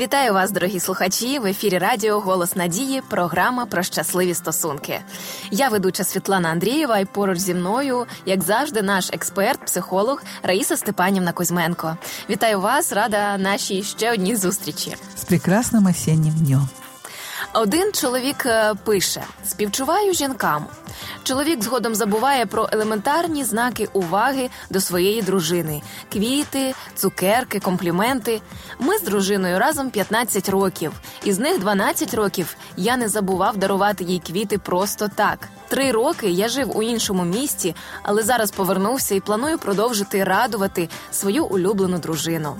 Вітаю вас, дорогі слухачі. В ефірі Радіо Голос Надії. Програма про щасливі стосунки. Я ведуча Світлана Андрієва, і поруч зі мною, як завжди, наш експерт, психолог Раїса Степанівна Кузьменко. Вітаю вас, рада нашій ще одній зустрічі з прекрасним осіннім днем. Один чоловік е, пише: співчуваю жінкам. Чоловік згодом забуває про елементарні знаки уваги до своєї дружини: квіти, цукерки, компліменти. Ми з дружиною разом 15 років, із них 12 років я не забував дарувати їй квіти просто так. Три роки я жив у іншому місті, але зараз повернувся і планую продовжити радувати свою улюблену дружину.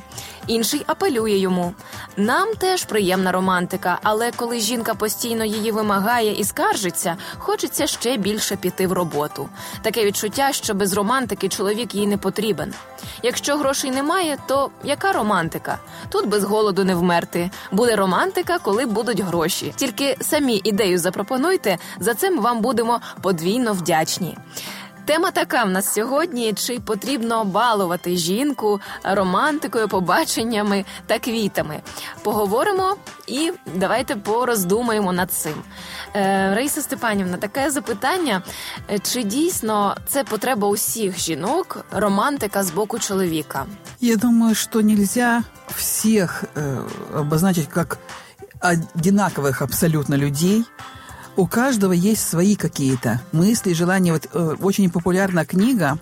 Інший апелює йому. Нам теж приємна романтика, але коли жінка постійно її вимагає і скаржиться, хочеться ще більше піти в роботу. Таке відчуття, що без романтики чоловік їй не потрібен. Якщо грошей немає, то яка романтика? Тут без голоду не вмерти. Буде романтика, коли будуть гроші. Тільки самі ідею запропонуйте. За це ми вам будемо подвійно вдячні. Тема така в нас сьогодні: чи потрібно балувати жінку романтикою, побаченнями та квітами? Поговоримо і давайте пороздумаємо над цим. Е, Раїса Степанівна, таке запитання: е, чи дійсно це потреба усіх жінок, романтика з боку чоловіка? Я думаю, що нельзя всіх э, обозначить как одинаковых абсолютно людей. У каждого есть свои какие-то мысли, желания. Вот э, очень популярна книга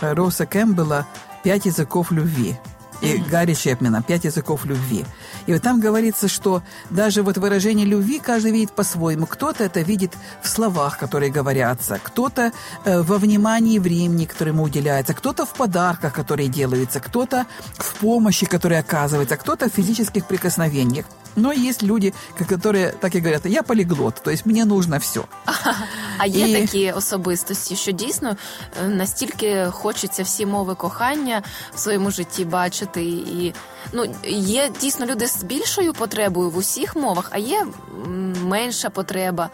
э, Роса Кэмпбелла «Пять языков любви» и. Гарри Чепмена «Пять языков любви». И вот там говорится, что даже вот выражение любви каждый видит по-своему. Кто-то это видит в словах, которые говорятся, кто-то э, во внимании времени, которое ему уделяется, кто-то в подарках, которые делаются, кто-то в помощи, которая оказывается, кто-то в физических прикосновениях. Но есть люди, которые так и говорят, я полиглот, то есть мне нужно все. А є і... такі особистості, що дійсно настільки хочеться всі мови кохання в своєму житті бачити, і ну є дійсно люди з більшою потребою в усіх мовах, а є менша потреба.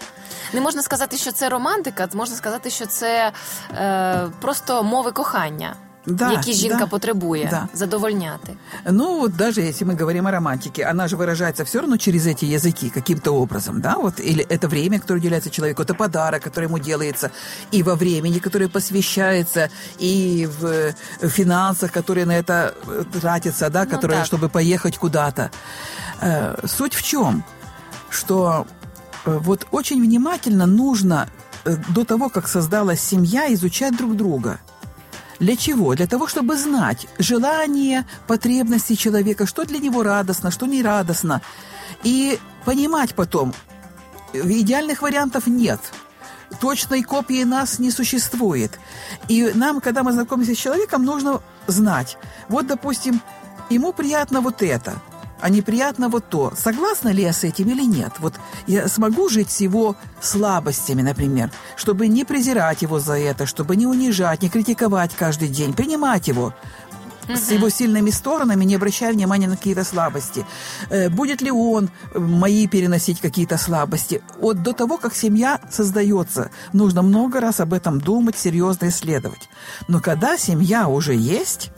Не можна сказати, що це романтика, можна сказати, що це е, просто мови кохання. да, які жінка да, потребує да. задовольняти. Ну, вот даже если мы говорим о романтике, она же выражается все равно через эти языки каким-то образом, да, вот, или это время, которое уделяется человеку, это подарок, который ему делается, и во времени, которое посвящается, и в финансах, которые на это э, тратятся, да, ну, которые, чтобы поехать куда-то. Э, суть в чем? Что э, вот очень внимательно нужно до того, как создалась семья, изучать друг друга – для чего? Для того, чтобы знать желания, потребности человека, что для него радостно, что не радостно. И понимать потом, идеальных вариантов нет. Точной копии нас не существует. И нам, когда мы знакомимся с человеком, нужно знать. Вот, допустим, ему приятно вот это – а неприятно вот то. Согласна ли я с этим или нет? Вот я смогу жить с его слабостями, например, чтобы не презирать его за это, чтобы не унижать, не критиковать каждый день, принимать его, с его сильными сторонами, не обращая внимания на какие-то слабости. Э, будет ли он мои переносить какие-то слабости? Вот до того, как семья создается, нужно много раз об этом думать, серьезно исследовать. Но когда семья уже есть,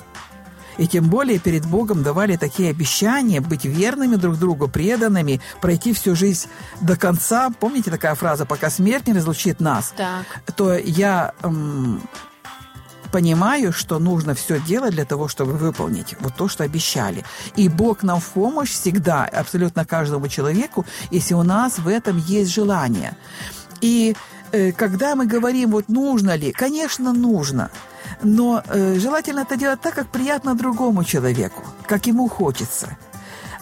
и тем более перед Богом давали такие обещания быть верными друг другу, преданными, пройти всю жизнь до конца. Помните такая фраза «пока смерть не разлучит нас»? Так. То я эм, понимаю, что нужно все делать для того, чтобы выполнить вот то, что обещали. И Бог нам в помощь всегда, абсолютно каждому человеку, если у нас в этом есть желание. И э, когда мы говорим, вот нужно ли, конечно, нужно – но э, желательно это делать так, как приятно другому человеку, как ему хочется.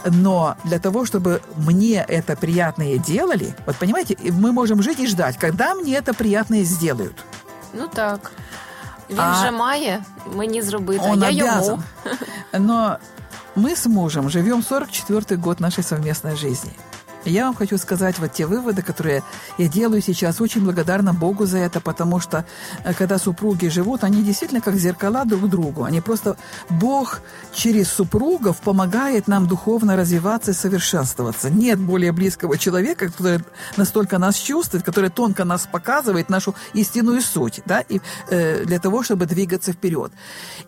Но для того, чтобы мне это приятное делали, вот понимаете, мы можем жить и ждать, когда мне это приятное сделают. Ну так. Він а же має мені зробити, он я обязан. ему. Но мы с мужем живем 44-й год нашей совместной жизни. я вам хочу сказать вот те выводы, которые я делаю сейчас. Очень благодарна Богу за это, потому что э, когда супруги живут, они действительно как зеркала друг другу. Они просто... Бог через супругов помогает нам духовно развиваться и совершенствоваться. Нет более близкого человека, который настолько нас чувствует, который тонко нас показывает, нашу истинную суть, да, и, э, для того, чтобы двигаться вперед.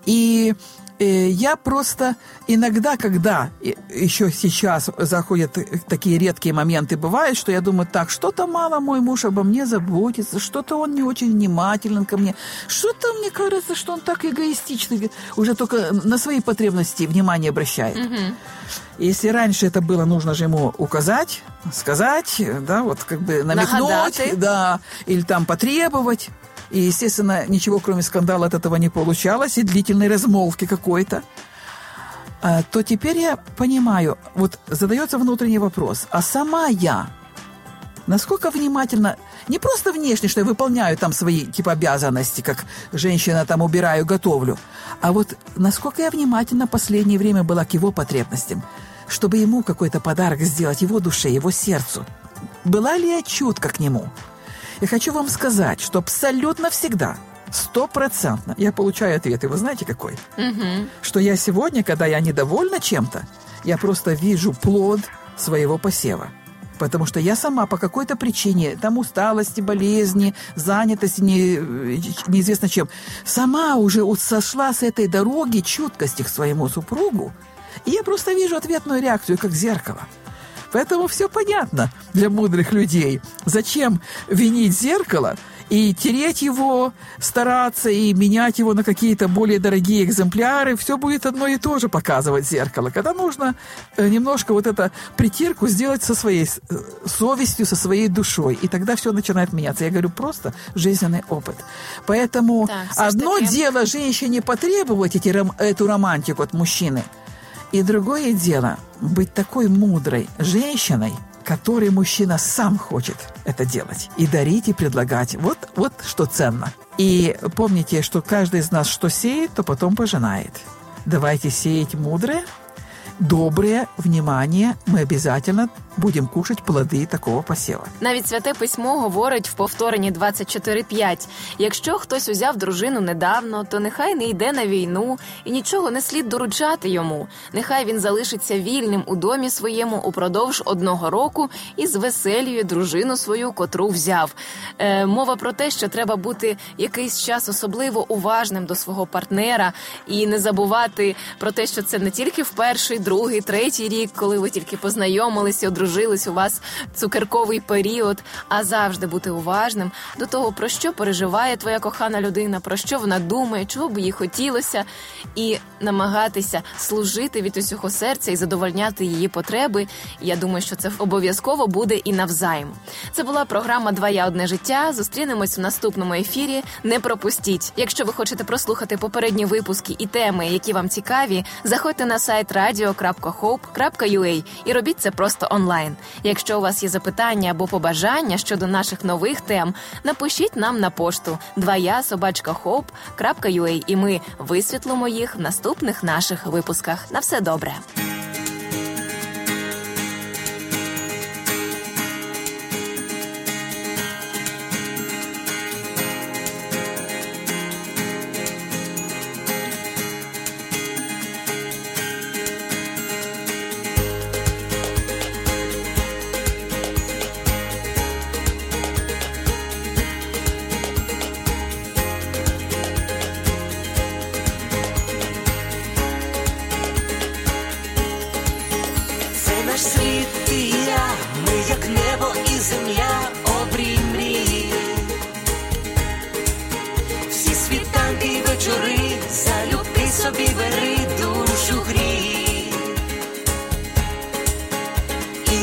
И я просто иногда, когда еще сейчас заходят такие редкие моменты, бывает, что я думаю, так, что-то мало мой муж обо мне заботится, что-то он не очень внимателен ко мне, что-то мне кажется, что он так эгоистичный, уже только на свои потребности внимание обращает. Угу. Если раньше это было, нужно же ему указать, сказать, да, вот как бы намекнуть, Нагадати. да, или там потребовать. И, естественно, ничего кроме скандала от этого не получалось, и длительной размолвки какой-то. А, то теперь я понимаю, вот задается внутренний вопрос, а сама я насколько внимательно, не просто внешне, что я выполняю там свои типа обязанности, как женщина там убираю, готовлю, а вот насколько я внимательно последнее время была к его потребностям, чтобы ему какой-то подарок сделать, его душе, его сердцу. Была ли я чутка к нему? Я хочу вам сказать, что абсолютно всегда, стопроцентно, я получаю ответ, и вы знаете какой? Угу. Что я сегодня, когда я недовольна чем-то, я просто вижу плод своего посева. Потому что я сама по какой-то причине, там усталости, болезни, занятости, не, неизвестно чем, сама уже вот сошла с этой дороги чуткости к своему супругу, и я просто вижу ответную реакцию, как зеркало – Поэтому все понятно для мудрых людей. Зачем винить зеркало и тереть его, стараться и менять его на какие-то более дорогие экземпляры? Все будет одно и то же показывать зеркало. Когда нужно э, немножко вот эту притирку сделать со своей э, совестью, со своей душой. И тогда все начинает меняться. Я говорю просто жизненный опыт. Поэтому да, одно дело женщине потребовать эти, эту романтику от мужчины – и другое дело быть такой мудрой женщиной, которой мужчина сам хочет это делать. И дарить, и предлагать. Вот, вот что ценно. И помните, что каждый из нас что сеет, то потом пожинает. Давайте сеять мудрое, доброе внимание, ми обязательно будемо кушати плоди такого посіва. Навіть святе письмо говорить в повторенні 24.5. Якщо хтось узяв дружину недавно, то нехай не йде на війну і нічого не слід доручати йому. Нехай він залишиться вільним у домі своєму упродовж одного року і звеселює дружину свою, котру взяв. Е, Мова про те, що треба бути якийсь час особливо уважним до свого партнера і не забувати про те, що це не тільки в перший другий, третій рік, коли ви тільки познайомилися, одружились, у вас цукерковий період, а завжди бути уважним до того, про що переживає твоя кохана людина, про що вона думає, чого б їй хотілося, і намагатися служити від усього серця і задовольняти її потреби. Я думаю, що це обов'язково буде і навзаєм. Це була програма Два я одне життя. Зустрінемось в наступному ефірі. Не пропустіть. Якщо ви хочете прослухати попередні випуски і теми, які вам цікаві, заходьте на сайт radio.hope.ua і робіть це просто онлайн. Якщо у вас є запитання або побажання щодо наших нових тем, напишіть нам на пошту двоя.собачка.хоп.ua і ми висвітлимо їх в наступних наших випусках. На все добре.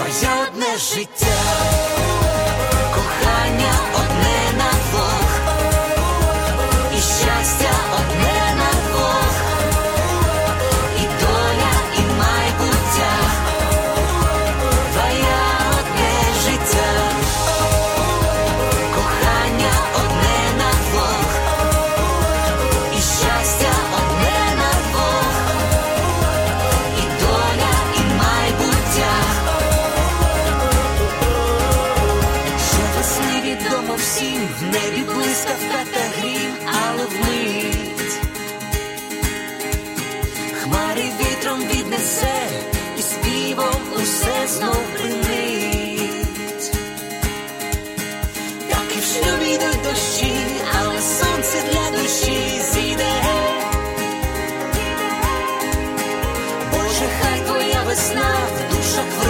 Твоє одне життя, кохання одне на двох, і щастя всім, в небі блискавка та грім, але вмить хмари вітром віднесе, і співом усе знов принить. Так і в шлюбі йдуть дощі, але сонце для душі зійде. Боже, хай твоя весна в душах врода